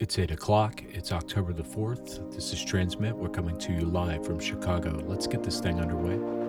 It's 8 o'clock. It's October the 4th. This is Transmit. We're coming to you live from Chicago. Let's get this thing underway.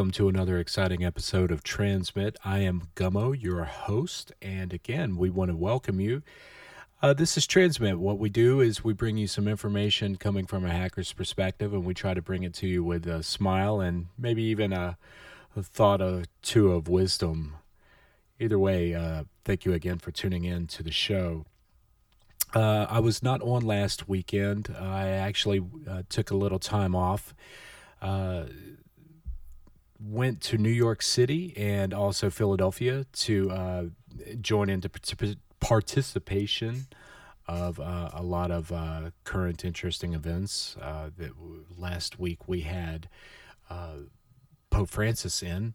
Welcome to another exciting episode of Transmit. I am Gummo, your host, and again, we want to welcome you. Uh, this is Transmit. What we do is we bring you some information coming from a hacker's perspective, and we try to bring it to you with a smile and maybe even a, a thought or two of wisdom. Either way, uh, thank you again for tuning in to the show. Uh, I was not on last weekend. I actually uh, took a little time off. Uh, went to New York City and also Philadelphia to uh, join into particip- participation of uh, a lot of uh, current interesting events. Uh, that last week we had uh, Pope Francis in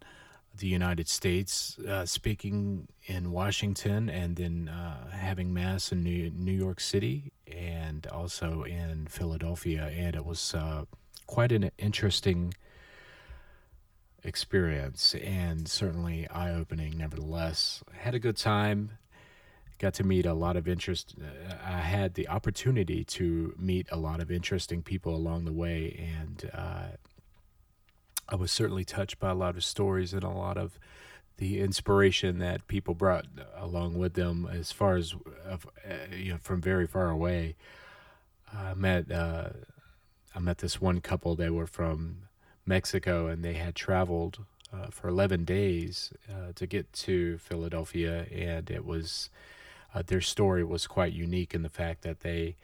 the United States uh, speaking in Washington and then having mass in New, New York City and also in Philadelphia, and it was quite an interesting experience and certainly eye opening nevertheless. Had a good time. Got to meet a lot of interest. Uh, I had the opportunity to meet a lot of interesting people along the way, and uh, I was certainly touched by a lot of stories and a lot of the inspiration that people brought along with them as far as uh, you know from very far away. I met uh, I met this one couple. They were from Mexico, and they had traveled uh, for 11 days uh, to get to Philadelphia, and it was uh, their story was quite unique in the fact that they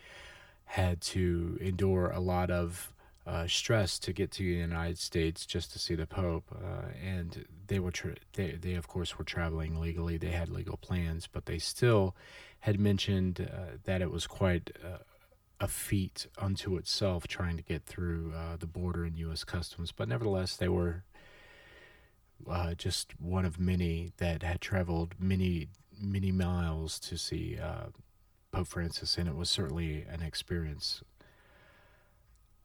had to endure a lot of uh, stress to get to the United States just to see the Pope, uh, and they were tra- they they of course were traveling legally. They had legal plans, but they still had mentioned uh, that it was quite a feat unto itself trying to get through uh, the border in U.S. Customs, but nevertheless, they were uh, just one of many that had traveled many, many miles to see uh, Pope Francis, and it was certainly an experience.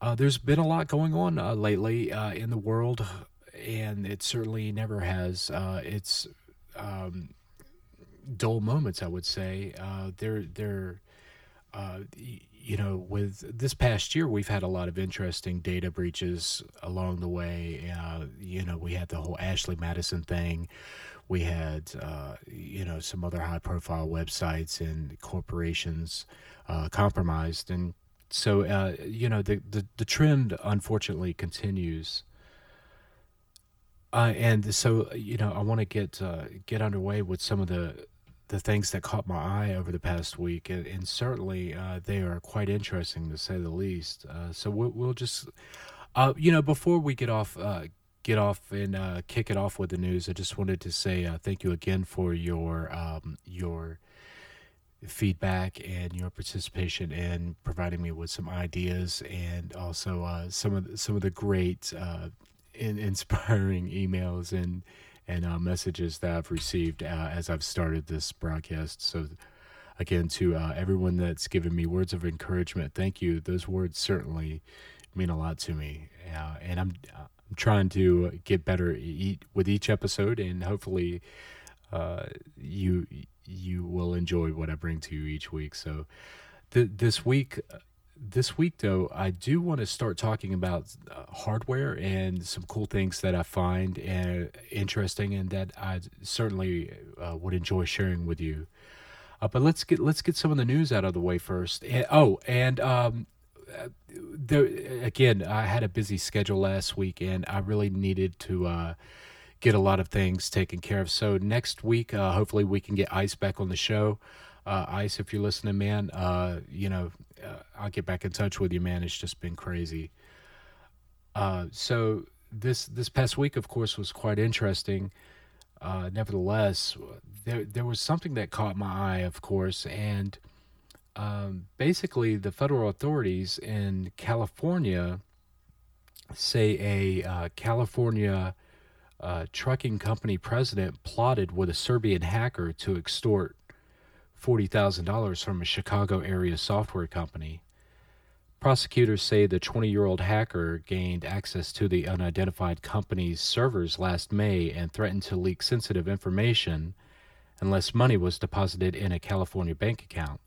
Uh, there's been a lot going on uh, lately uh, in the world, and it certainly never has. it's um, dull moments, I would say. they're they're uh, you know, with this past year, we've had a lot of interesting data breaches along the way. Uh, you know, we had the whole Ashley Madison thing. We had, uh, you know, some other high profile websites and corporations uh, compromised. And so, uh, you know, the, the, the, trend unfortunately continues. Uh, and so, you know, I want to get get underway with some of the the things that caught my eye over the past week, and, and certainly uh, they are quite interesting to say the least. Uh, so we'll, we'll just, uh, you know, before we get off, uh, get off and uh, kick it off with the news, I just wanted to say uh, thank you again for your um, your feedback and your participation in providing me with some ideas and also some of the, some of the great in, inspiring emails and and uh, messages that I've received uh, as I've started this broadcast. So, again, to uh, everyone that's given me words of encouragement, thank you. Those words certainly mean a lot to me, uh, and I'm I'm trying to get better eat with each episode, and hopefully. uh, you you will enjoy what I bring to you each week. So th- this week this week though i do want to start talking about uh, hardware and some cool things that i find uh, interesting and that i certainly uh, would enjoy sharing with you. Uh, but let's get let's get some of the news out of the way first. And, oh and um, uh, there again i had a busy schedule last week and i really needed to uh, get a lot of things taken care of. So next week hopefully we can get ice back on the show. Uh, Ice, if you're listening, man, uh, you know, uh, I'll get back in touch with you, man. It's just been crazy. Uh, so this this past week, of course, was quite interesting. Uh, nevertheless, there there was something that caught my eye, of course, and um, basically the federal authorities in California say a uh, California uh, trucking company president plotted with a Serbian hacker to extort $40,000 from a Chicago area software company. Prosecutors say the 20 year old hacker gained access to the unidentified company's servers last May and threatened to leak sensitive information unless money was deposited in a California bank account.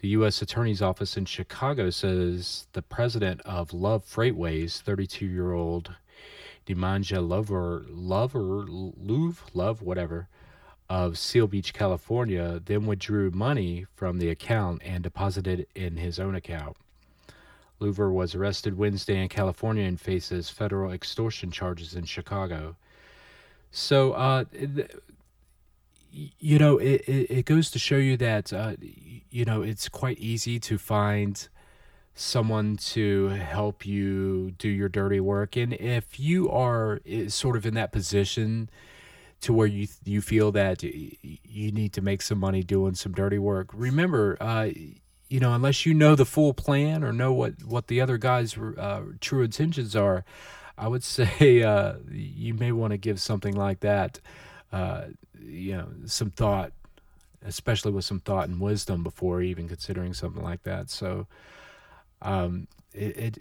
The U.S. Attorney's Office in Chicago says the president of Love Freightways, 32 year old Dimanja Lover, Lover, Louvre, Love, whatever, of Seal Beach, California, then withdrew money from the account and deposited it in his own account. Louver was arrested Wednesday in California and faces federal extortion charges in Chicago. So, uh, you know, it, it, goes to show you that, uh, you know, it's quite easy to find someone to help you do your dirty work. And if you are eh, sort of in that position, to where you you feel that you need to make some money doing some dirty work. Remember, uh, you know, unless you know the full plan or know what what the other guy's uh, true intentions are, I would say uh, you may want to give something like that, uh, you know, some thought, especially with some thought and wisdom before even considering something like that. So, um, it, it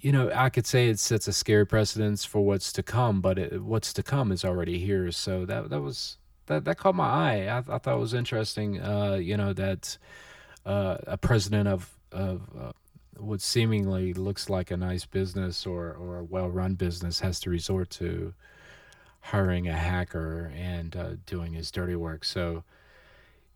you know, I could say it sets a scary precedence for what's to come, but it, what's to come is already here. So that that was that that caught my eye. I, I thought it was interesting. Uh, you know that uh, a president of of uh, what seemingly looks like a nice business or or a well run business has to resort to hiring a hacker and uh, doing his dirty work. So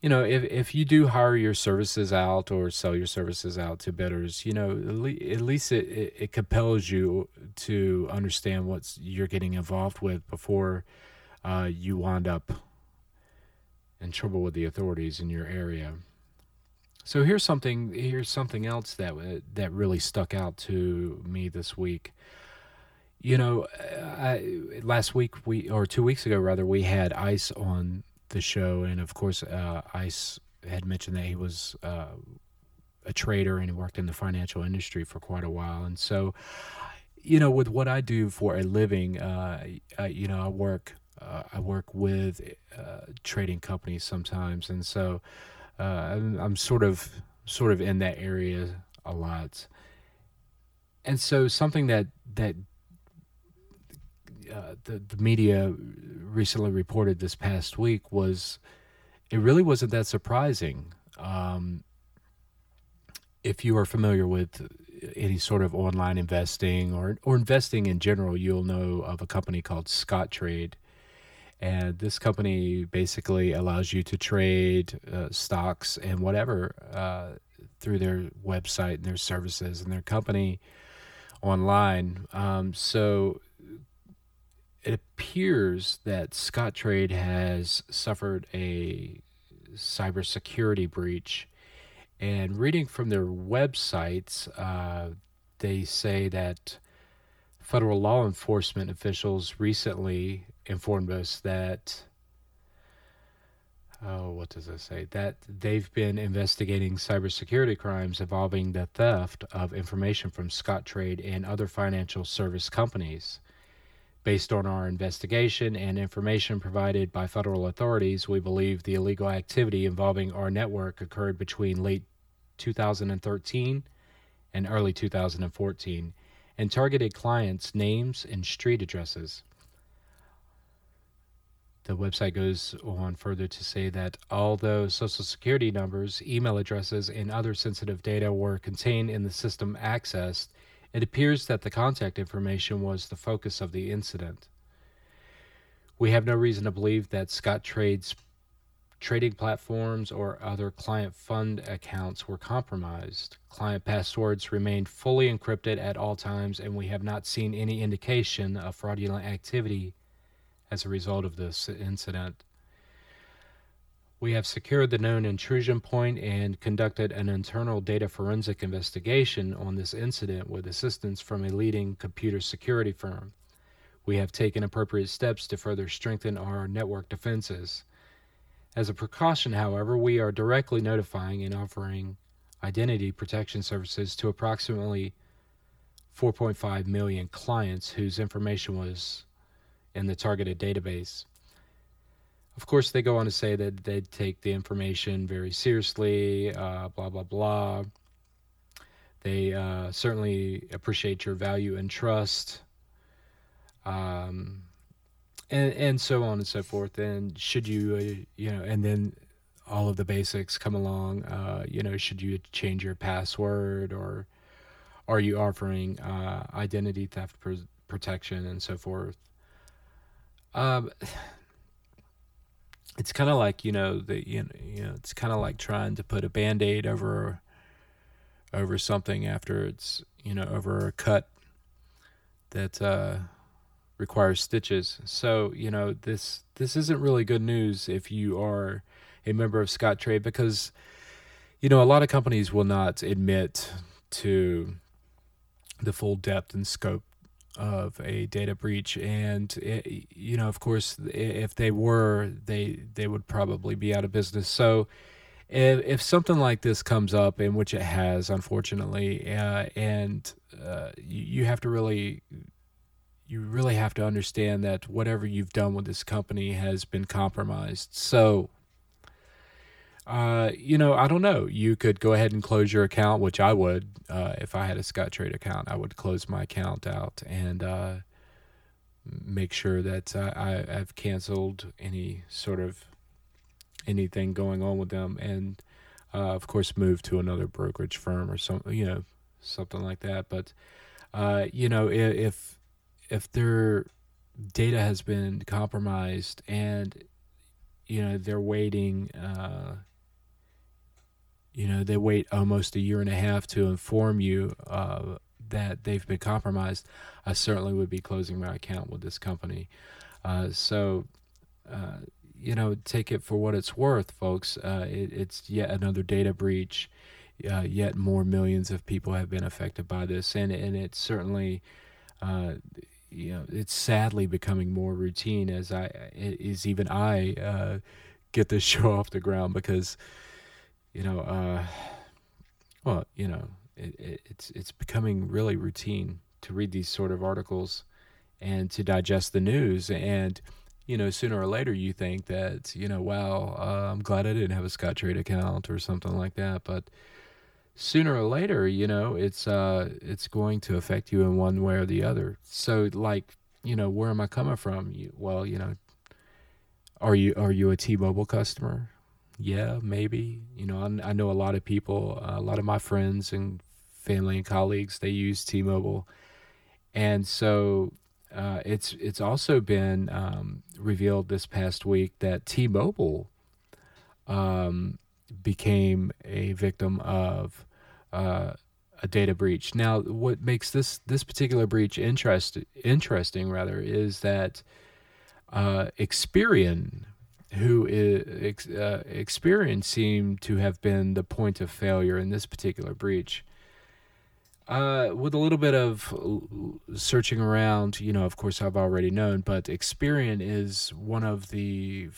you know, if, if you do hire your services out or sell your services out to bidders, you know, at, least it, it, it, compels you to understand what you're getting involved with before uh, you wind up in trouble with the authorities in your area. So here's something here's something else that that really stuck out to me this week. You know, I, last week we or two weeks ago rather we had ICE on the show, and of course, uh, Ice had mentioned that he was uh, a trader and he worked in the financial industry for quite a while, and so you know, with what I do for a living, uh, I, you know, I work uh, I work with uh, trading companies sometimes, and so uh, I'm, I'm sort of sort of in that area a lot. And so something that that uh, the the media recently reported this past week was it really wasn't that surprising. Um, if you are familiar with any sort of online investing or or investing in general, you'll know of a company called Scottrade. And this company basically allows you to trade uh, stocks and whatever uh, through their website and their services and their company online. Um, so it appears that Scottrade has suffered a cybersecurity breach. And reading from their websites, uh, they say that federal law enforcement officials recently informed us that oh, what does it say? That they've been investigating cybersecurity crimes involving the theft of information from Scottrade and other financial service companies. Based on our investigation and information provided by federal authorities, we believe the illegal activity involving our network occurred between late 2013 and early 2014 and targeted clients' names and street addresses. the website goes on further to say that although social security numbers, email addresses, and other sensitive data were contained in the system accessed, it appears that the contact information was the focus of the incident. We have no reason to believe that Scottrade's trading platforms or other client fund accounts were compromised. Client passwords remained fully encrypted at all times, and we have not seen any indication of fraudulent activity as a result of this incident. We have secured the known intrusion point and conducted an internal data forensic investigation on this incident with assistance from a leading computer security firm. We have taken appropriate steps to further strengthen our network defenses. As a precaution, however, we are directly notifying and offering identity protection services to approximately 4.5 million clients whose information was in the targeted database. Of course, they go on to say that they take the information very seriously, uh, blah, blah, blah. They uh, certainly appreciate your value and trust. Um, and and so on and so forth. And should you, uh, you know, and then all of the basics come along. Uh, you know, should you change your password or are you offering uh, identity theft pr- protection and so forth? Um, it's kind of like you know the you know, you know it's kind of like trying to put a band-aid over over something after it's you know over a cut that uh requires stitches. So, you know, this this isn't really good news if you are a member of Scottrade because you know, a lot of companies will not admit to the full depth and scope of a data breach and it, eh, you know of course if they were they they would probably be out of business so if, if something like this comes up in which it has unfortunately uh, and uh, you, you have to really you really have to understand that whatever you've done with this company has been compromised. So, uh, you know, I don't know. You could go ahead and close your account, which I would uh, if I had a Scottrade account. I would close my account out and uh, make sure that I, I've canceled any sort of anything going on with them, and uh, of course, move to another brokerage firm or something. You know, something like that. But uh, you know, if if their data has been compromised and you know they're waiting uh, you know they wait almost a year and a half to inform you uh, that they've been compromised i certainly would be closing my account with this company. Uh, so uh, you know take it for what it's worth folks uh, it, it's yet another data breach. Uh, yet more millions of people have been affected by this and, and it's certainly you know it's sadly becoming more routine as I is even I uh, get this show off the ground because you know uh, well you know it, it, it's it's becoming really routine to read these sort of articles and to digest the news and you know sooner or later you think that you know wow uh, I'm glad I didn't have a Scottrade account or something like that but sooner or later, you know, it's uh it's going to affect you in one way or the other. So like, you know, where am I coming from? You, well, you know, are you are you a T-Mobile customer? Yeah, maybe. You know, I, I know a lot of people, uh, a lot of my friends and family and colleagues, they use T-Mobile, and so uh, it's it's also been um, revealed this past week that T-Mobile um, became a victim of uh, a data breach. Now, what makes this this particular breach interest interesting rather is that uh, Experian, who uh, Experian, seemed to have been the point of failure in this particular breach. Uh, with a little bit of searching around, you know, of course, I've already known, but Experian is one of the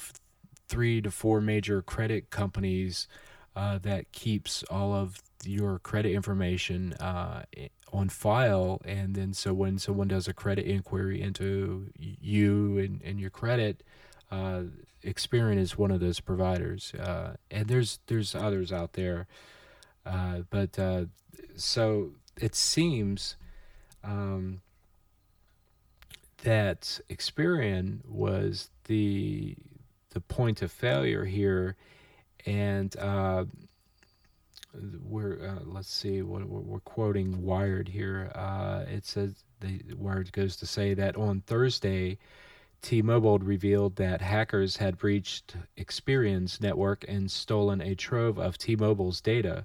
three to four major credit companies uh, that keeps all of your credit information uh, on file. And then, so when someone does a credit inquiry into you and, and your credit, uh, Experian is one of those providers. Uh, and there's there's others out there, uh, but uh, so it seems. Um, that Experian was the the point of failure here, and uh, we're uh, let's see what we're quoting Wired here. Uh, it says the Wired goes to say that on Thursday, T-Mobile revealed that hackers had breached Experian's network and stolen a trove of T-Mobile's data,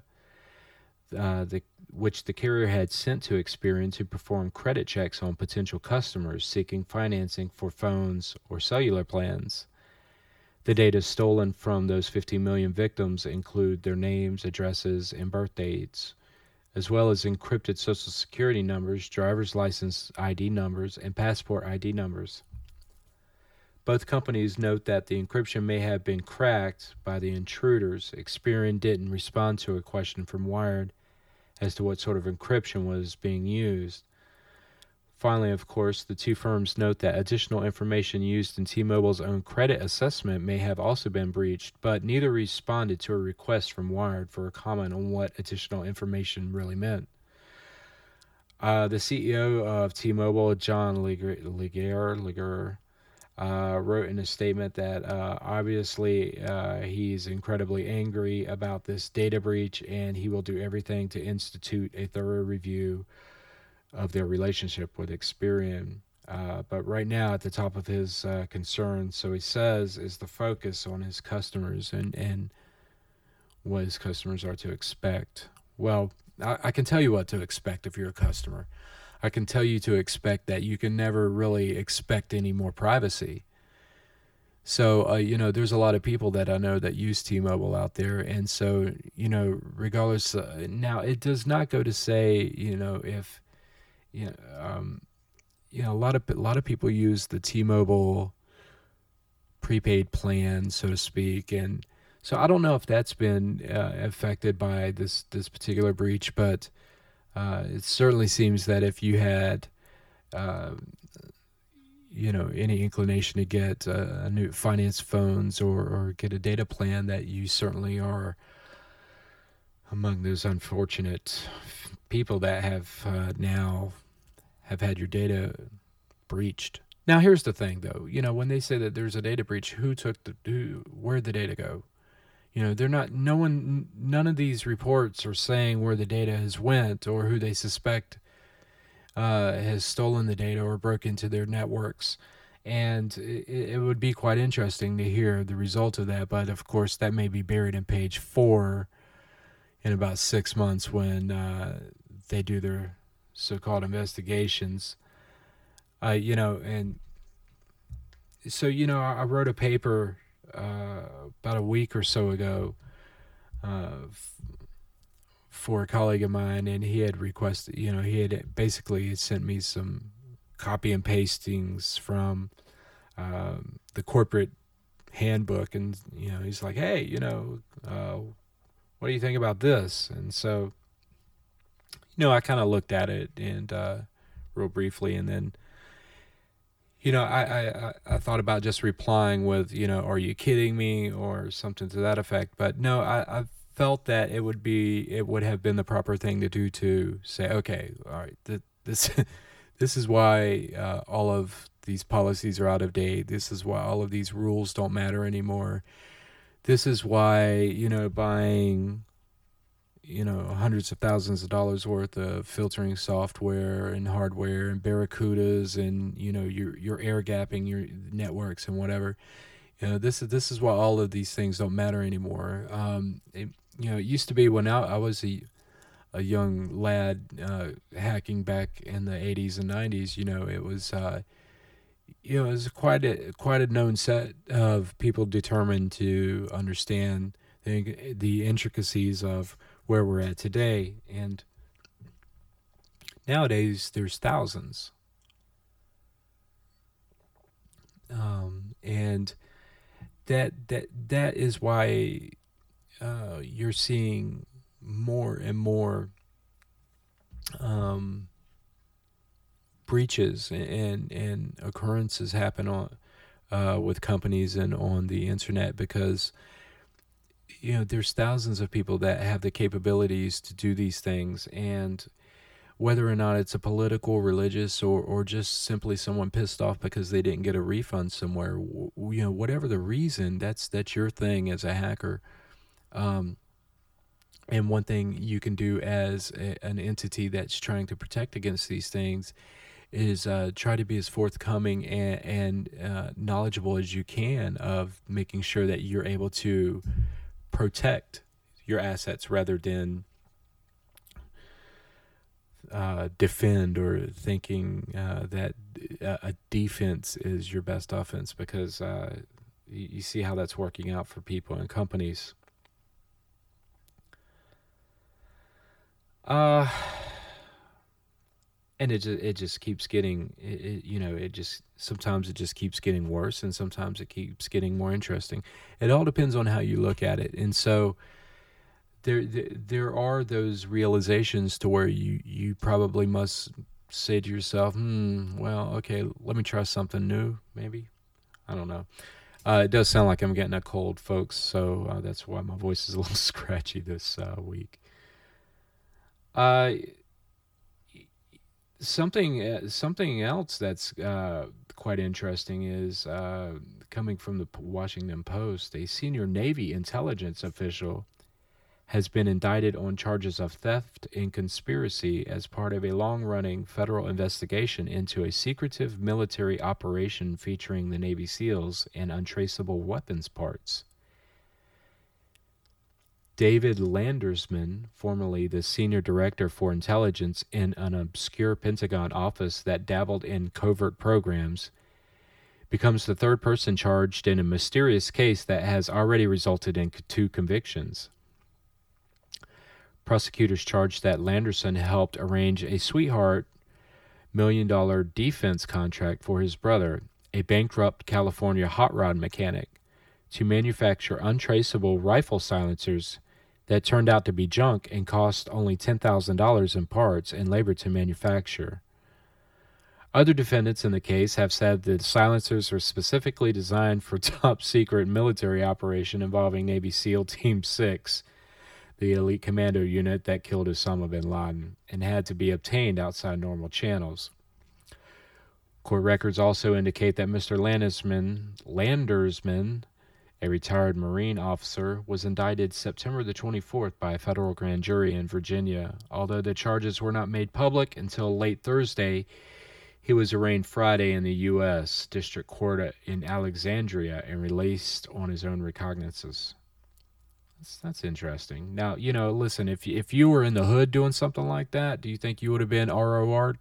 uh, the, which the carrier had sent to Experian to perform credit checks on potential customers seeking financing for phones or cellular plans. The data stolen from those 15 million victims include their names, addresses, and birth dates, as well as encrypted social security numbers, driver's license ID numbers, and passport ID numbers. Both companies note that the encryption may have been cracked by the intruders. Experian didn't respond to a question from Wired as to what sort of encryption was being used. Finally, of course, the two firms note that additional information used in T Mobile's own credit assessment may have also been breached, but neither responded to a request from Wired for a comment on what additional information really meant. Uh, the CEO of T Mobile, John Legere, uh, wrote in a statement that uh, obviously uh, he's incredibly angry about this data breach and he will do everything to institute a thorough review of their relationship with Experian. Uh, but right now, at the top of his uh, concern, so he says, is the focus on his customers and, and what his customers are to expect. Well, I, I can tell you what to expect if you're a customer. I can tell you to expect that you can never really expect any more privacy. So, uh, you know, there's a lot of people that I know that use T Mobile out there. And so, you know, regardless, uh, now it does not go to say, you know, if you know, um, you know, a lot of a lot of people use the T-Mobile prepaid plan, so to speak, and so I don't know if that's been uh, affected by this this particular breach, but uh, it certainly seems that if you had, uh, you know, any inclination to get a, a new finance phones or or get a data plan, that you certainly are among those unfortunate people that have uh, now have had your data breached. Now here's the thing though, you know, when they say that there's a data breach, who took the who where'd the data go? You know, they're not no one none of these reports are saying where the data has went or who they suspect uh, has stolen the data or broke into their networks. And it, it would be quite interesting to hear the result of that. But of course, that may be buried in page four in about six months when uh, they do their so-called investigations. Uh, you know, and so you know, I, I wrote a paper uh, about a week or so ago uh, f- for a colleague of mine, and he had requested, you know, he had basically sent me some copy and pastings from um, the corporate handbook, and you know, he's like, hey, you know, uh, what do you think about this? And so you know, I kind of looked at it and uh, real briefly, and then, you know, I, I I thought about just replying with, you know, are you kidding me or something to that effect. But no, I, I felt that it would be it would have been the proper thing to do to say, okay, all right, th- this this is why uh, all of these policies are out of date. This is why all of these rules don't matter anymore. This is why you know buying you know hundreds of thousands of dollars worth of filtering software and hardware and barracudas and you know your your air gapping your networks and whatever. You know this is this is why all of these things don't matter anymore. Um it, you know it used to be when I, I was a a young lad uh, hacking back in the 80s and 90s you know it was uh you know it was quite a quite a known set of people determined to understand the, the intricacies of where we're at today. And nowadays, there's thousands. Um, and that that that is why uh, you're seeing more and more um, breaches and and occurrences happen on uh, with companies and on the internet because you know there's thousands of people that have the capabilities to do these things and whether or not it's a political, religious, or or just simply someone pissed off because they didn't get a refund somewhere. You know, whatever the reason, that's that's your thing as a hacker. Um, and one thing you can do as a, an entity that's trying to protect against these things is uh, try to be as forthcoming and, and uh, knowledgeable as you can of making sure that you're able to protect your assets rather than uh, defend or thinking uh, that a defense is your best offense because uh, you, you see how that's working out for people and companies. Uh, and it just it just keeps getting it, it, you know it just sometimes it just keeps getting worse and sometimes it keeps getting more interesting. It all depends on how you look at it. And so there there are those realizations to where you you probably must say to yourself hmm well okay let me try something new maybe. I don't know. Uh, it does sound like i'm getting a cold folks so uh, that's why my voice is a little scratchy this uh, week. Uh something uh, something else that's uh, quite interesting is uh, coming from the Washington Post. A senior Navy intelligence official has been indicted on charges of theft and conspiracy as part of a long-running federal investigation into a secretive military operation featuring the Navy SEALs and untraceable weapons parts. David Landersman, formerly the senior director for intelligence in an obscure Pentagon office that dabbled in covert programs, becomes the third person charged in a mysterious case that has already resulted in two convictions. Prosecutors charged that Landersman helped arrange a sweetheart million dollar defense contract for his brother, a bankrupt California hot rod mechanic, to manufacture untraceable rifle silencers that turned out to be junk and cost only $10,000 in parts and labor to manufacture. Other defendants in the case have said the silencers were specifically designed for top secret military operation involving Navy SEAL Team 6, the elite commando unit that killed Osama bin Laden, and had to be obtained outside normal channels. Court records also indicate that Mr. Landersman, Landersman a retired Marine officer, was indicted September the 24th by a federal grand jury in Virginia. Although the charges were not made public until late Thursday, he was arraigned Friday in the U.S. District Court in Alexandria and released on his own recognizance. That's, that's interesting. Now, you know, listen, if, if you were in the hood doing something like that, do you think you would have been ROR'd?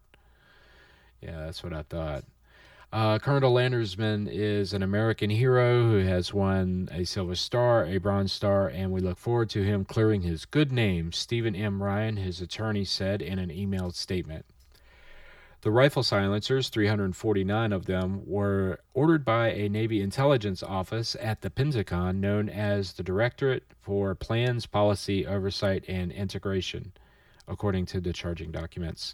Yeah, that's what I thought. Uh, Colonel Landersman is an American hero who has won a Silver Star, a Bronze Star, and we look forward to him clearing his good name, Stephen M. Ryan, his attorney said in an emailed statement. The rifle silencers, 349 of them, were ordered by a Navy intelligence office at the Pentagon known as the Directorate for Plans, Policy, Oversight, and Integration, according to the charging documents.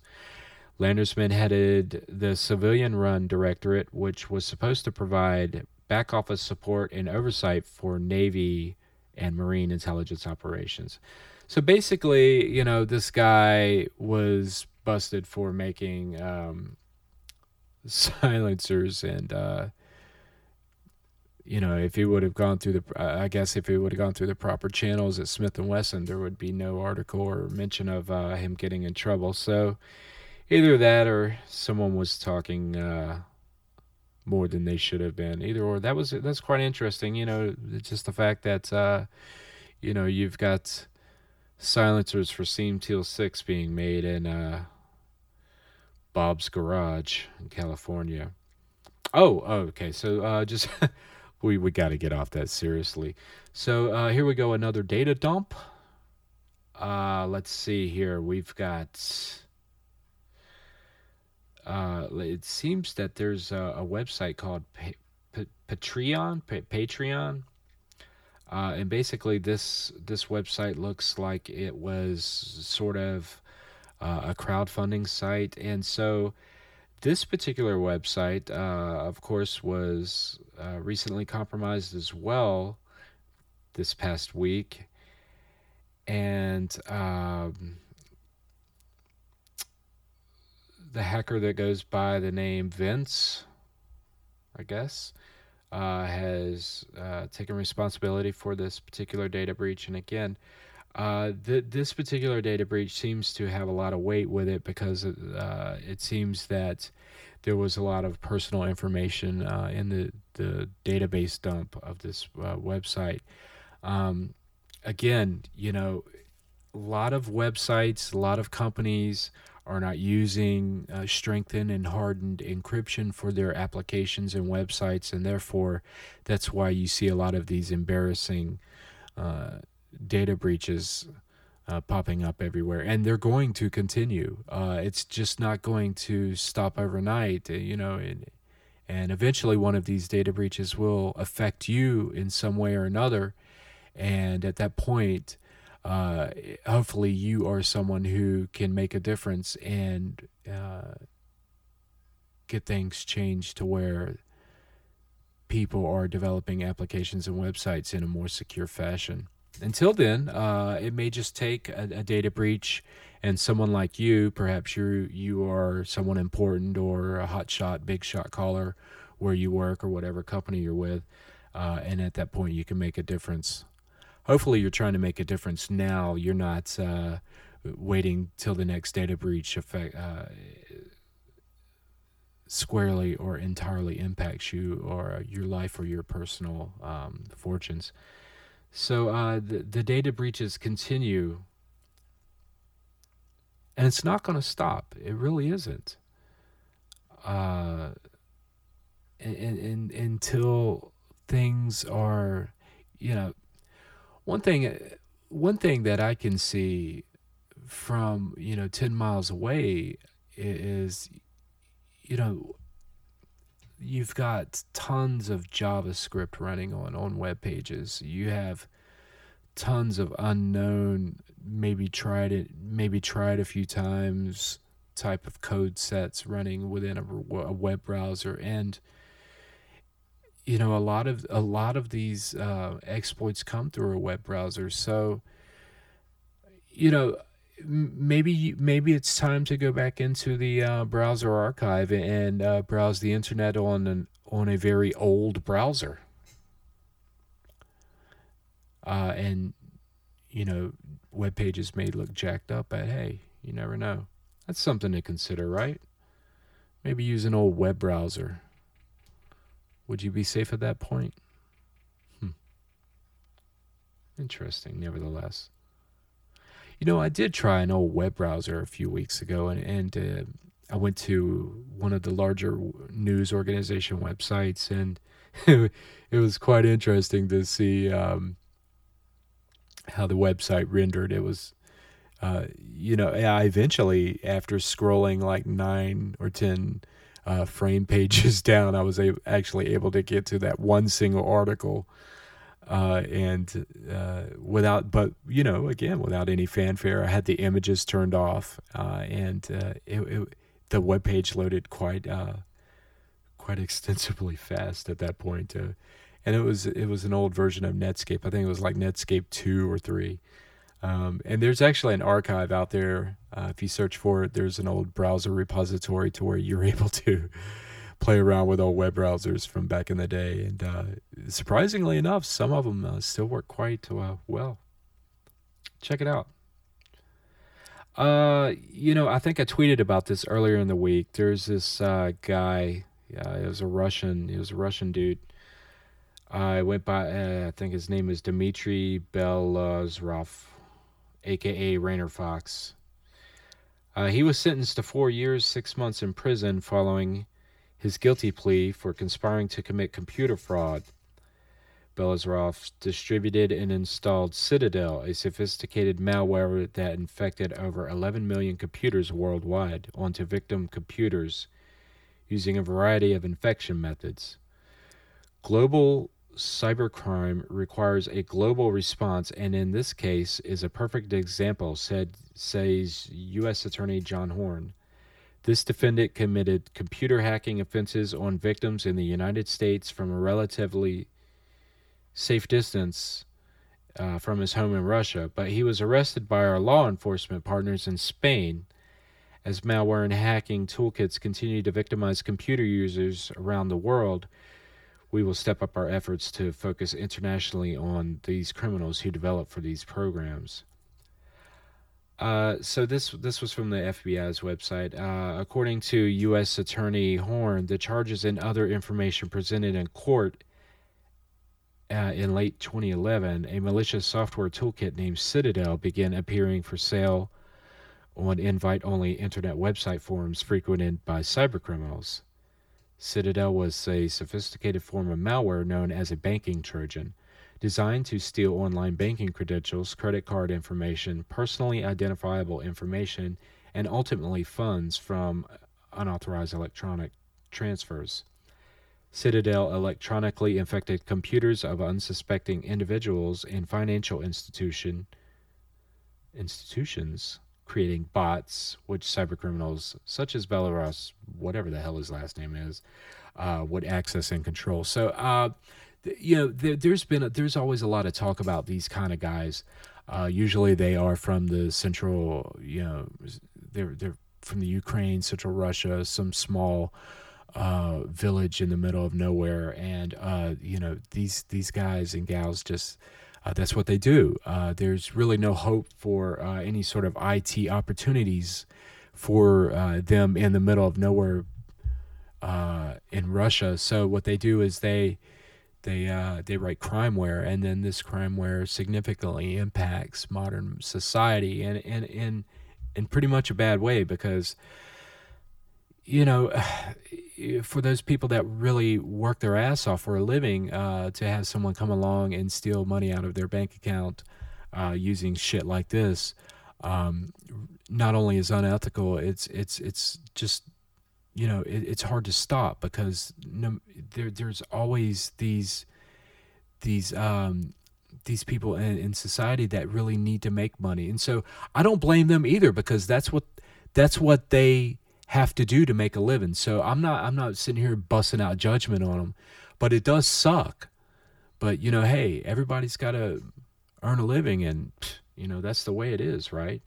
Landersman headed the civilian run directorate, which was supposed to provide back office support and oversight for Navy and Marine intelligence operations. So basically, you know, this guy was busted for making um, silencers and uh, you know if he would have gone through the i guess if he would have gone through the proper channels at smith and wesson there would be no article or mention of uh, him getting in trouble so either that or someone was talking uh, more than they should have been. Either or. That was that's quite interesting. You know, just the fact that uh, you know you've got silencers for Seam Teal Six being made in uh, Bob's Garage in California. Oh, okay. So uh, just we we got to get off that seriously. So uh, here we go. Another data dump. Uh, let's see here. We've got uh, it seems that there's a, a website called pa- pa- Patreon, pa- Patreon, uh, and basically this this website looks like it was sort of uh, a crowdfunding site, and so this particular website, uh, of course, was uh, recently compromised as well this past week, and. Um, the hacker that goes by the name Vince, I guess, uh, has uh, taken responsibility for this particular data breach. And again, uh, th- this particular data breach seems to have a lot of weight with it because uh, it seems that there was a lot of personal information uh, in the, the database dump of this uh, website. Um, again, you know, a lot of websites, a lot of companies are not using uh, strengthened and hardened encryption for their applications and websites, and therefore, that's why you see a lot of these embarrassing uh, data breaches uh, popping up everywhere, and they're going to continue. Uh, it's just not going to stop overnight, uh, you know. And, and eventually, one of these data breaches will affect you in some way or another, and at that point uh, hopefully you are someone who can make a difference and uh, get things changed to where people are developing applications and websites in a more secure fashion. Until then, uh, it may just take a, a, data breach and someone like you, perhaps you you are someone important or a hot shot, big shot caller where you work or whatever company you're with, uh, and at that point you can make a difference hopefully you're trying to make a difference now. You're not uh, waiting till the next data breach affect uh, squarely or entirely impacts you or your life or your personal um, fortunes. So uh, the the data breaches continue, and it's not going to stop. It really isn't. Uh, and, and, until things are, you know, one thing, one thing that I can see from you know ten miles away is, you know, you've got tons of JavaScript running on on web pages. You have tons of unknown, maybe tried it, maybe tried a few times type of code sets running within a, a web browser and you know a lot of a lot of these uh, exploits come through a web browser. So you know maybe maybe it's time to go back into the uh, browser archive and uh, browse the internet on an on a very old browser. Uh, and you know web pages may look jacked up but hey you never know. That's something to consider right? Maybe use an old web browser would you be safe at that point? Hmm. Interesting, nevertheless. You know, I did try an old web browser a few weeks ago, and, and uh, I went to one of the larger news organization websites, and it was quite interesting to see um, how the website rendered. It was, uh, you know, I eventually, after scrolling like nine or ten uh, frame pages down, I was a- actually able to get to that one single article. Uh, and uh, without, but you know, again, without any fanfare, I had the images turned off, uh, and uh, it, it, the web page loaded quite, uh, quite extensively fast at that point. and it was it was an old version of Netscape. I think it was like Netscape two or three. Um, and there's actually an archive out there. Uh, if you search for it, there's an old browser repository to where you're able to play around with old web browsers from back in the day. And uh, surprisingly enough, some of them uh, still work quite uh, well. Check it out. Uh, you know, I think I tweeted about this earlier in the week. There's this uh, guy. Yeah, it was a Russian. He was a Russian dude. I went by. I think his name is Dmitry Belozerov aka Rainer Fox. Uh, he was sentenced to four years, six months in prison following his guilty plea for conspiring to commit computer fraud. Belozerov distributed and installed Citadel, a sophisticated malware that infected over 11 million computers worldwide, onto victim computers using a variety of infection methods. Global cybercrime requires a global response, and in this case is a perfect example, said says U.S. Attorney John Horn. This defendant committed computer hacking offenses on victims in the United States from a relatively safe distance uh, from his home in Russia, but he was arrested by our law enforcement partners in Spain As malware and hacking toolkits continue to victimize computer users around the world, we will step up our efforts to focus internationally on these criminals who develop for these programs. Uh, so this this was from the FBI's website. Uh, according to U.S. Attorney Horn, the charges and other information presented in court uh, in late 2011, a malicious software toolkit named Citadel began appearing for sale on invite-only internet website forums frequented by cybercriminals. Citadel was a sophisticated form of malware known as a banking Trojan designed to steal online banking credentials, credit card information, personally identifiable information, and ultimately funds from unauthorized electronic transfers. Citadel electronically infected computers of unsuspecting individuals and financial institution institutions, creating bots which cybercriminals such as Belarus, whatever the hell his last name is, uh, would access and control. So, uh, you know, there, has been a, there's always a lot of talk about these kind of guys. Uh, usually, they are from the central, you know, they're they're from the Ukraine, central Russia, some small uh, village in the middle of nowhere, and uh, you know, these these guys and gals just. Uh, that's what they do. Uh, there's really no hope for uh, any sort of IT opportunities for them in the middle of nowhere in Russia. So what they do is they they uh, they write crimeware, and then this crimeware significantly impacts modern society, and in in in pretty much a bad way because you know for those people that really work their ass off for a living uh, to have someone come along and steal money out of their bank account uh, using shit like this um, not only is unethical it's it's it's just you know it, it's hard to stop because no, there there's always these these um, these people in, in society that really need to make money. And so i don't blame them either because that's what that's what they have to do to make a living so i'm not i'm not sitting here busting out judgment on them but it does suck but you know hey everybody's got to earn a living and you know that's the way it is right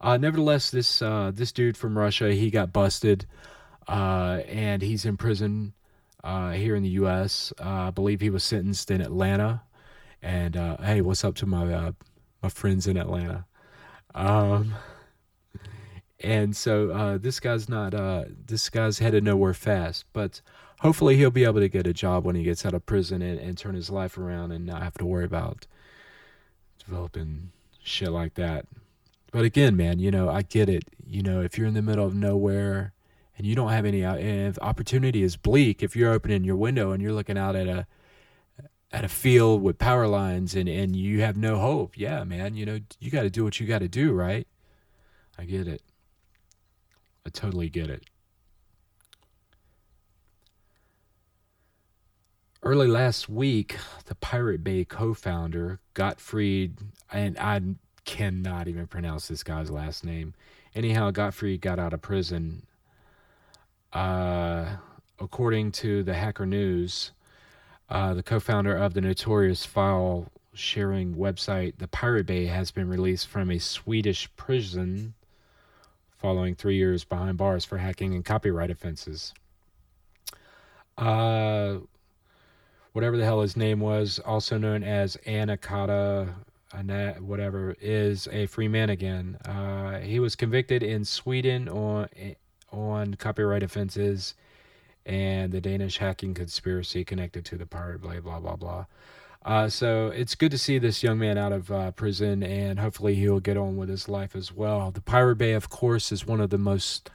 uh, nevertheless this uh, this dude from russia he got busted uh, and he's in prison uh, here in the U.S. Uh, I believe he was sentenced in Atlanta. And uh, hey, what's up to my uh, my friends in Atlanta? Um, and so uh, this guy's not this guy's headed nowhere fast, but hopefully he'll be able to get a job when he gets out of prison and, and turn his life around and not have to worry about developing shit like that. But again, man, you know, I get it. You know, if you're in the middle of nowhere and you don't have any uh, if opportunity is bleak if you're opening your window and you're looking out at a at a field with power lines and and you have no hope yeah man you know you got to do what you got to do right i get it i totally get it. Early last week the pirate bay co-founder Gottfrid and i cannot even pronounce this guy's last name. Anyhow Gottfrid got out of prison. Uh, according to the Hacker News, uh, the co founder of the notorious file sharing website, The Pirate Bay, has been released from a Swedish prison following three years behind bars for hacking and copyright offenses. Uh, whatever the hell his name was, also known as Anakata, whatever, is a free man again. Uh, he was convicted in Sweden on on copyright offenses and the Danish hacking conspiracy connected to the pirate blah blah blah blah. Uh, so it's good to see this young man out of uh, prison, and hopefully he'll get on with his life as well. The Pirate Bay, of course, is one of the most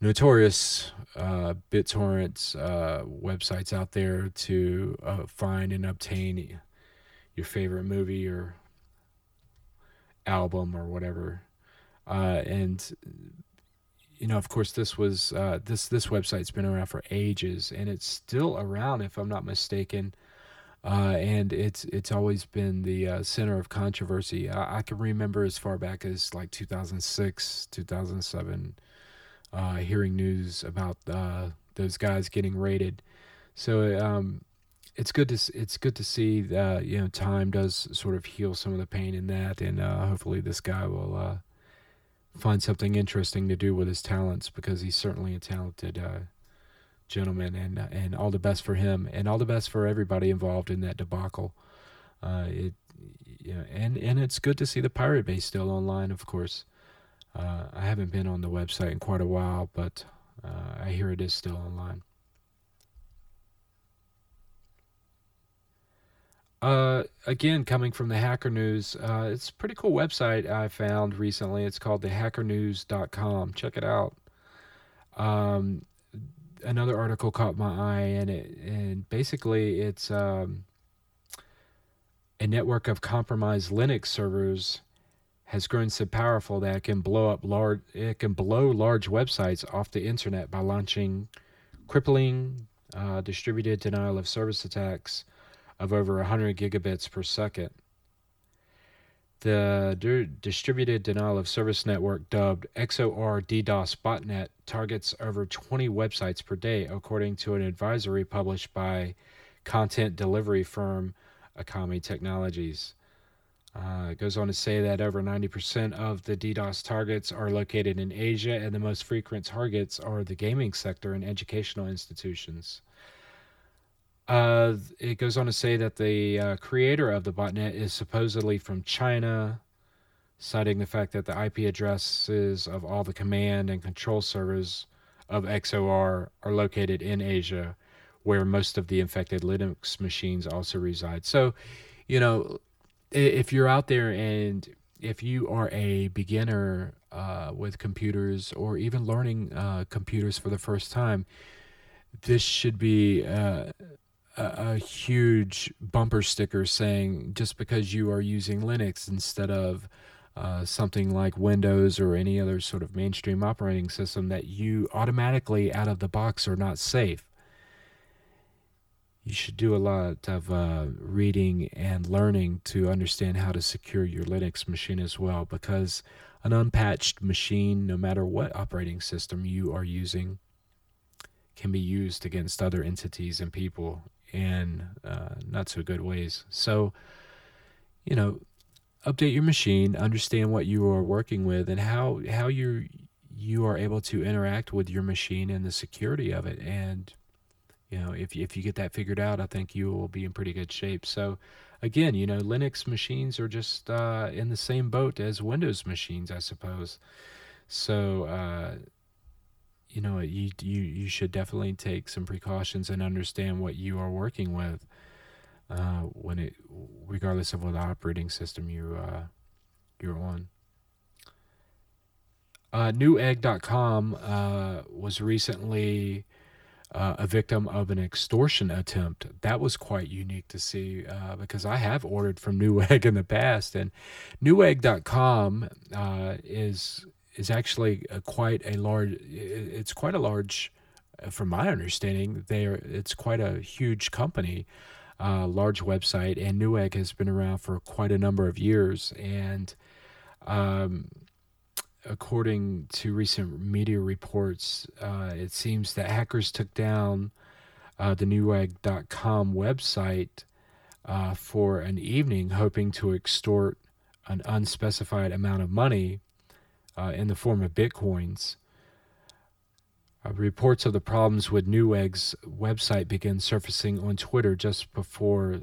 notorious uh, BitTorrent uh, websites out there to uh, find and obtain your favorite movie or album or whatever. Uh, and you know, of course, this was this this website's been around for ages, and it's still around, if I'm not mistaken. Uh, and it's it's always been the uh, center of controversy. I, I, can remember as far back as like 2006, 2007, uh, hearing news about uh, those guys getting raided. So um, it's good to it's good to see that you know time does sort of heal some of the pain in that, and uh, hopefully this guy will find something interesting to do with his talents because he's certainly a talented uh, gentleman, and and all the best for him, and all the best for everybody involved in that debacle. Uh, it, and and it's good to see the Pirate Bay still online, of course. Uh, I haven't been on the website in quite a while, but uh, I hear it is still online. Uh, again, coming from the Hacker News, uh, it's a pretty cool website I found recently. It's called thehackernews.com. Check it out. Um, another article caught my eye, and it and basically it's um, a network of compromised Linux servers has grown so powerful that it can blow up large it can blow large websites off the internet by launching crippling uh, distributed denial of service attacks of over 100 gigabits per second. The di- distributed denial of service network, dubbed XOR DDoS botnet, targets over 20 websites per day, according to an advisory published by content delivery firm Akamai Technologies. Uh, it goes on to say that over 90% of the DDoS targets are located in Asia, and the most frequent targets are the gaming sector and educational institutions. Uh, it goes on to say that the uh, creator of the botnet is supposedly from China, citing the fact that the IP addresses of all the command and control servers of XOR are located in Asia, where most of the infected Linux machines also reside. So, you know, if you're out there and if you are a beginner uh, with computers or even learning uh, computers for the first time, this should be uh, a, a huge bumper sticker saying just because you are using Linux instead of uh, something like Windows or any other sort of mainstream operating system that you automatically out of the box are not safe. You should do a lot of uh, reading and learning to understand how to secure your Linux machine as well because an unpatched machine, no matter what operating system you are using, can be used against other entities and people in uh, not so good ways. So, you know, update your machine, understand what you are working with, and how how you you are able to interact with your machine and the security of it. And you know, if if you get that figured out, I think you will be in pretty good shape. So, again, you know, Linux machines are just uh, in the same boat as Windows machines, I suppose. So. Uh, you know you you you should definitely take some precautions and understand what you are working with uh, when it regardless of what operating system you uh, you're on. Uh, Newegg.com uh, was recently uh, a victim of an extortion attempt. That was quite unique to see uh, because I have ordered from Newegg in the past, and Newegg.com uh, is is actually a quite a large. It's quite a large, uh, from my understanding, they are. It's quite a huge company, uh, large website, and Newegg has been around for quite a number of years. And um, according to recent media reports, uh, it seems that hackers took down uh, the Newegg.com website uh, for an evening, hoping to extort an unspecified amount of money uh, in the form of bitcoins. Uh, reports of the problems with Newegg's website began surfacing on Twitter just before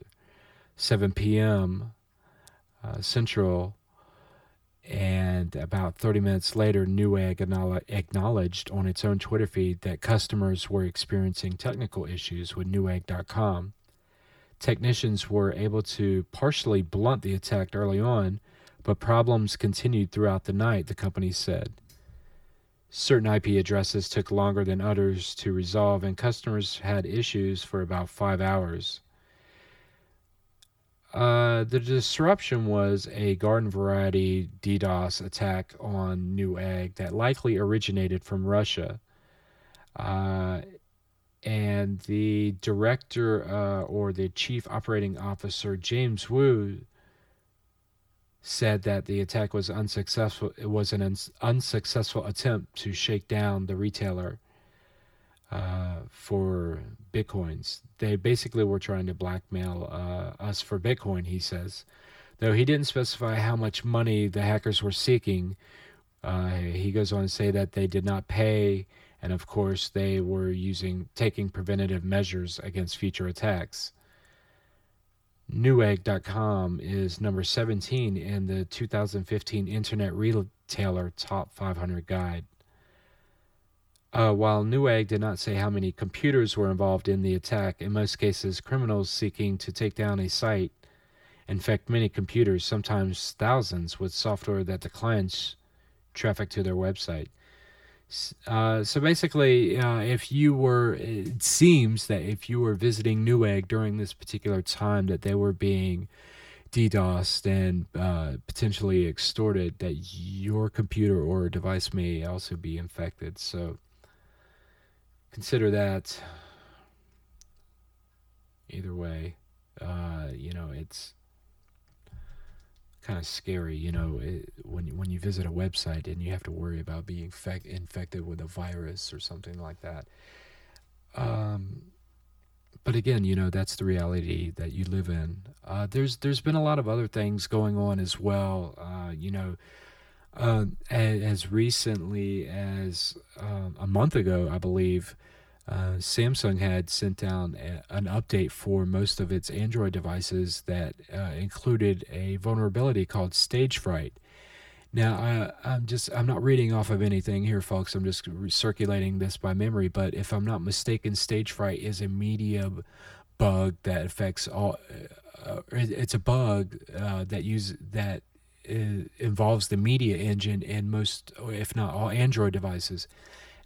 7 p.m. Uh, Central, and about 30 minutes later, Newegg acknowledged on its own Twitter feed that customers were experiencing technical issues with Newegg.com. Technicians were able to partially blunt the attack early on, but problems continued throughout the night, the company said. Certain IP addresses took longer than others to resolve, and customers had issues for about five hours. Uh, the disruption was a garden variety DDoS attack on Newegg that likely originated from Russia. Uh, and the director uh, or the chief operating officer, James Wu, said that the attack was unsuccessful. It was an unsuccessful attempt to shake down the retailer uh, for bitcoins. They basically were trying to blackmail uh, us for Bitcoin. He says, though he didn't specify how much money the hackers were seeking. Uh, he goes on to say that they did not pay, and of course, they were using taking preventative measures against future attacks. Newegg.com is number 17 in the 2015 Internet Retailer Top 500 Guide. Uh, while Newegg did not say how many computers were involved in the attack, in most cases, criminals seeking to take down a site infect many computers, sometimes thousands, with software that declines traffic to their website. Uh, so basically, uh, if you were, it seems that if you were visiting Newegg during this particular time, that they were being DDoSed and uh, potentially extorted, that your computer or device may also be infected. So consider that. Either way, uh, you know, it's kind of scary, you know, it, when when you visit a website and you have to worry about being infect, infected with a virus or something like that. Um, but again, you know, that's the reality that you live in. Uh, there's there's been a lot of other things going on as well. Uh, you know, uh, as, as, recently as um, a month ago, I believe. Uh, Samsung had sent down a, an update for most of its Android devices that uh, included a vulnerability called Stagefright. Now, I, am just I'm not reading off of anything here, folks. I'm just circulating this by memory. But if I'm not mistaken, Stagefright is a media bug that affects all. Uh, uh it's a bug uh, that use that involves the media engine in most, if not all, Android devices.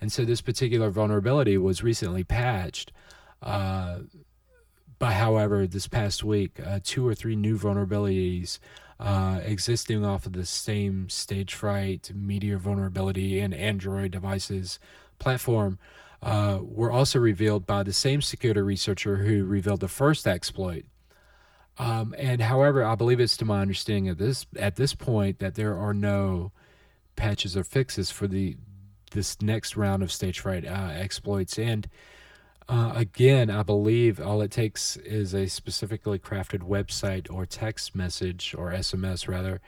And so this particular vulnerability was recently patched. Uh, but however, this past week, uh, two or three new vulnerabilities uh, existing off of the same Stagefright, media vulnerability, and Android devices platform uh, were also revealed by the same security researcher who revealed the first exploit. Um, and however, I believe it's to my understanding at this at this point that there are no patches or fixes for the this next round of Stagefright uh, exploits. And uh, again, I believe all it takes is a specifically crafted website or text message or SMS rather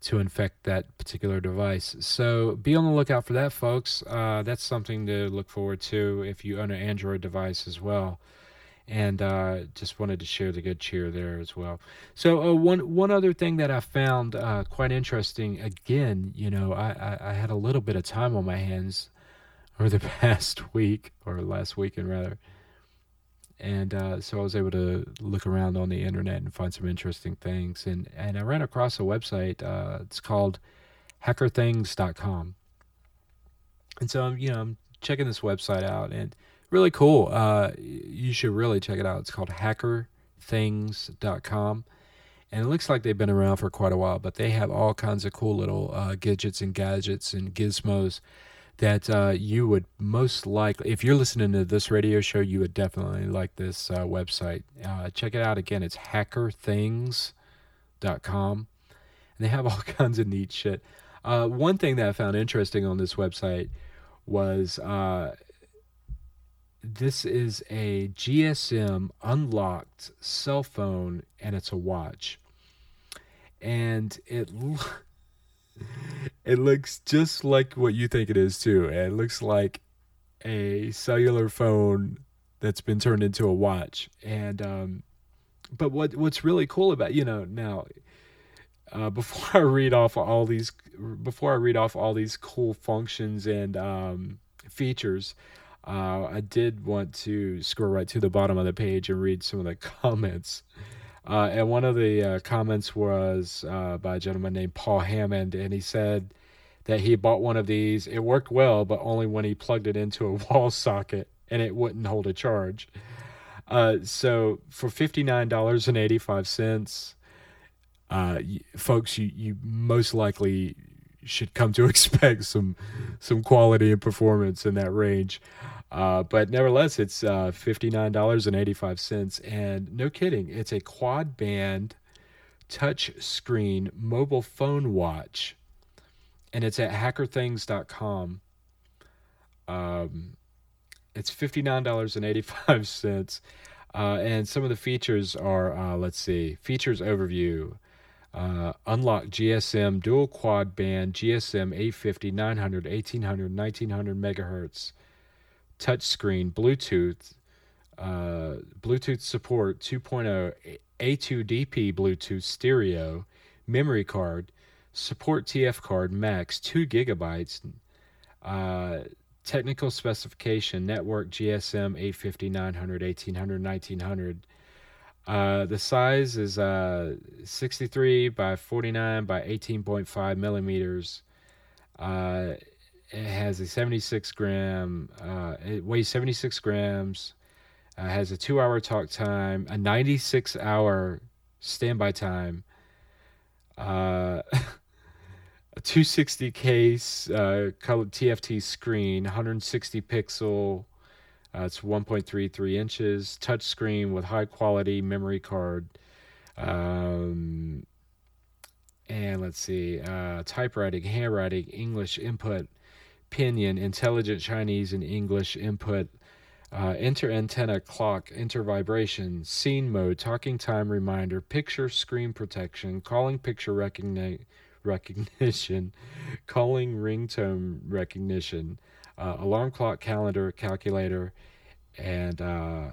to infect that particular device. So be on the lookout for that, folks. Uh, that's something to look forward to if you own an Android device as well and uh, just wanted to share the good cheer there as well. So uh, one one other thing that I found uh, quite interesting. Again, you know, I, I, I, had a little bit of time on my hands over the past week or last weekend rather, and uh, so I was able to look around on the internet and find some interesting things. And and I ran across a website. Uh, it's called hackerthings.com. And so I'm you know I'm checking this website out and really cool. Uh, you should really check it out. It's called hackerthings.com. And it looks like they've been around for quite a while, but they have all kinds of cool little uh, gadgets and gadgets and gizmos that uh, you would most likely, if you're listening to this radio show, you would definitely like this uh, website. Uh, check it out again. It's hackerthings.com. And they have all kinds of neat shit. Uh, one thing that I found interesting on this website was uh, this is a GSM unlocked cell phone and it's a watch. And it it looks just like what you think it is too. It looks like a cellular phone that's been turned into a watch. And um but what what's really cool about, you know, now uh, before I read off all these before I read off all these cool functions and um, features, uh, I did want to scroll right to the bottom of the page and read some of the comments. Uh, and one of the uh, comments was uh, by a gentleman named Paul Hammond, and he said that he bought one of these. It worked well, but only when he plugged it into a wall socket and it wouldn't hold a charge. Uh, so for fifty nine dollars and eighty five cents, uh, folks, you you most likely should come to expect some some quality and performance in that range. Uh, but nevertheless, it's uh, $59.85. And no kidding, it's a quad band touch screen mobile phone watch. And it's at hackerthings.com. Um, it's $59.85. Uh, and some of the features are uh, let's see, features overview. Uh, unlock GSM dual quad band GSM 850, 900, 1800, 1900 megahertz touchscreen Bluetooth, uh, Bluetooth support 2.0, A2DP Bluetooth stereo, memory card, support TF card max 2 gigabytes, uh, technical specification network GSM 850, 900, 1800, 1900. Uh, the size is uh, 63 by 49 by 18.5 millimeters. Uh, it has a 76 gram, uh, it weighs 76 grams, uh, has a two hour talk time, a 96 hour standby time, a 260 case, colored TFT screen, 160 pixel. Uh, it's 1.33 inches, touchscreen with high quality memory card. Um, and let's see, uh, typewriting, handwriting, English input, Pinyin, intelligent Chinese and English input, uh, enter antenna clock, enter vibration, scene mode, talking time reminder, picture screen protection, calling picture recogni- recognition, calling ringtone recognition, uh, alarm clock calendar calculator, and uh,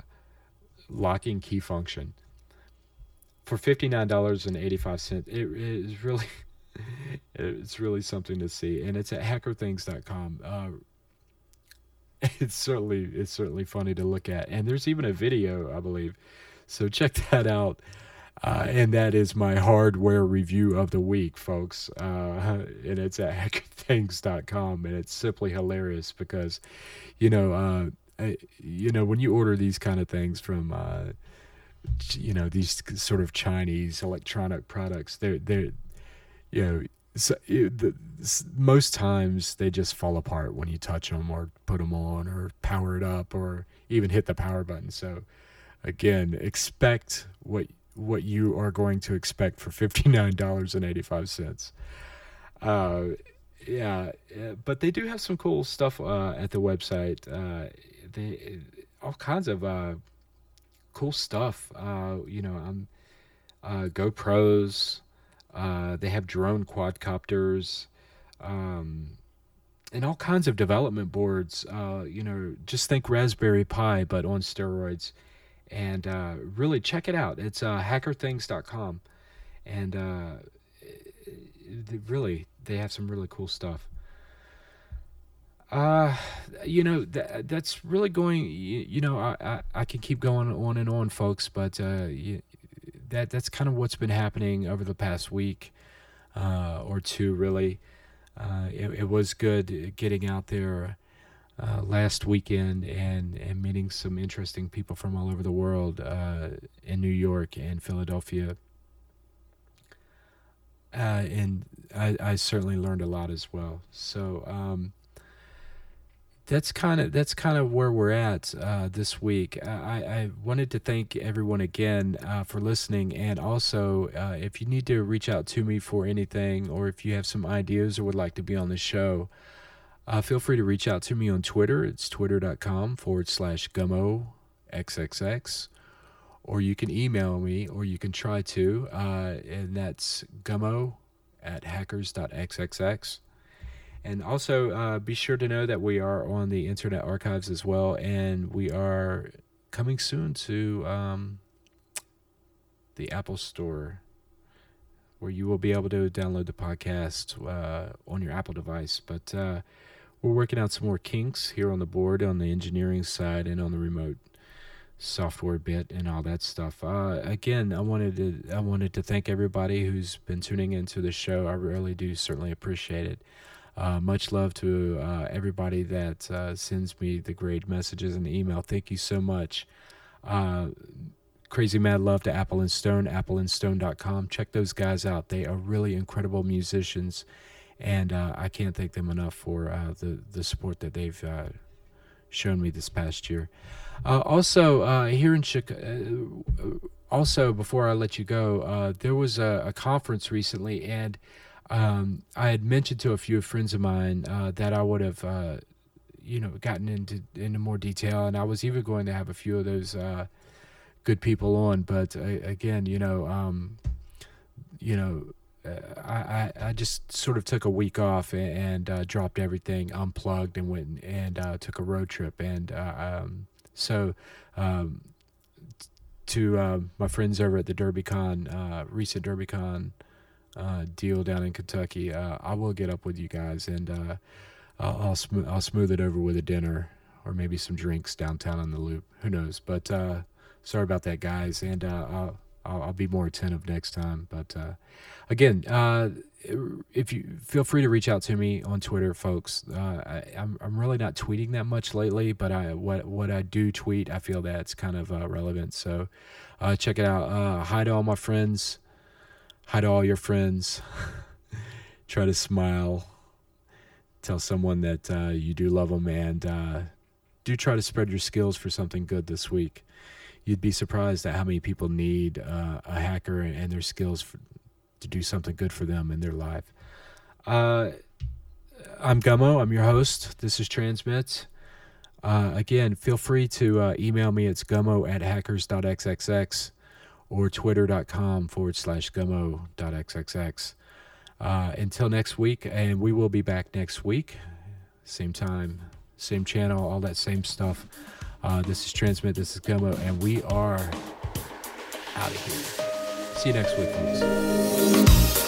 locking key function. For $59.85, it is really it's really something to see, and it's at hackerthings.com. Uh, it's certainly it's certainly funny to look at, and there's even a video, I believe. So check that out. Uh, and that is my hardware review of the week, folks. Uh, and it's at hackerthings.com, and it's simply hilarious because, you know, uh, you know when you order these kind of things from, uh, you know, these sort of Chinese electronic products, they're they're you know, so it, the, most times they just fall apart when you touch them or put them on or power it up or even hit the power button. So again, expect what what you are going to expect for fifty nine dollars and eighty five cents. Uh, yeah, but they do have some cool stuff uh, at the website. Uh, they all kinds of uh, cool stuff. Uh, you know, um, uh, GoPros. Uh, they have drone quadcopters, um, and all kinds of development boards. Uh, you know, just think Raspberry Pi, but on steroids. And uh, really check it out. It's uh, hackerthings.com. And uh, really, they have some really cool stuff. Uh, you know that that's really going. You, you know, I, I, I can keep going on and on, folks, but uh, you, that that's kind of what's been happening over the past week uh, or two. Really, uh, it, it, was good getting out there uh, last weekend and and meeting some interesting people from all over the world uh, in New York and Philadelphia. Uh, and I, I certainly learned a lot as well. So um, that's kind of that's kind of where we're at uh, this week. I, I wanted to thank everyone again uh, for listening, and also if you need to reach out to me for anything, or if you have some ideas or would like to be on the show, uh, feel free to reach out to me on Twitter. It's twitter.com forward slash gummo xxx, or you can email me, or you can try to, uh, and that's gummo at hackers.xxx. And also, uh, be sure to know that we are on the Internet Archives as well, and we are coming soon to um, the Apple Store, where you will be able to download the podcast uh, on your Apple device. But uh, we're working out some more kinks here on the board, on the engineering side, and on the remote software bit and all that stuff. Uh, again, I wanted to I wanted to thank everybody who's been tuning into the show. I really do certainly appreciate it. Uh, much love to uh, everybody that uh, sends me the great messages and email. Thank you so much. Uh, crazy mad love to Apple and Stone, appleandstone.com. Check those guys out. They are really incredible musicians, and uh, I can't thank them enough for uh, the, the support that they've shown me this past year. also, here in Chicago, also before I let you go, there was a, a conference recently, and um, I had mentioned to a few friends of mine uh, that I would have, uh, you know, gotten into into more detail, and I was even going to have a few of those uh, good people on. But uh, again, you know, um, you know, uh, I, I just sort of took a week off and, and uh, dropped everything, unplugged, and went and uh, took a road trip. And uh, um, so, um, to uh, my friends over at the DerbyCon, uh, recent DerbyCon deal down in Kentucky, I will get up with you guys and I'll I'll, sm- I'll, smooth it over with a dinner or maybe some drinks downtown on the loop. Who knows? But sorry about that, guys, and I'll, I'll, I'll be more attentive next time. But again, uh, if you feel free to reach out to me on Twitter, folks. Uh, I, am I'm, I'm really not tweeting that much lately, but I what what I do tweet, I feel that's kind of uh, relevant. So uh, check it out. Uh, hi to all my friends. Hi to all your friends. Try to smile. Tell someone that uh, you do love them, and uh, do try to spread your skills for something good this week. You'd be surprised at how many people need a hacker and their skills for, to do something good for them in their life. Uh, I'm Gummo. I'm your host. This is Transmit. Uh, again, feel free to uh, email me. It's gummo at hackers.xxx or twitter.com forward slash gummo.xxx. Uh, until next week, and we will be back next week. Same time, same channel, all that same stuff. Uh, this is Transmit. This is Gummo, and we are out of here. See you next week, folks.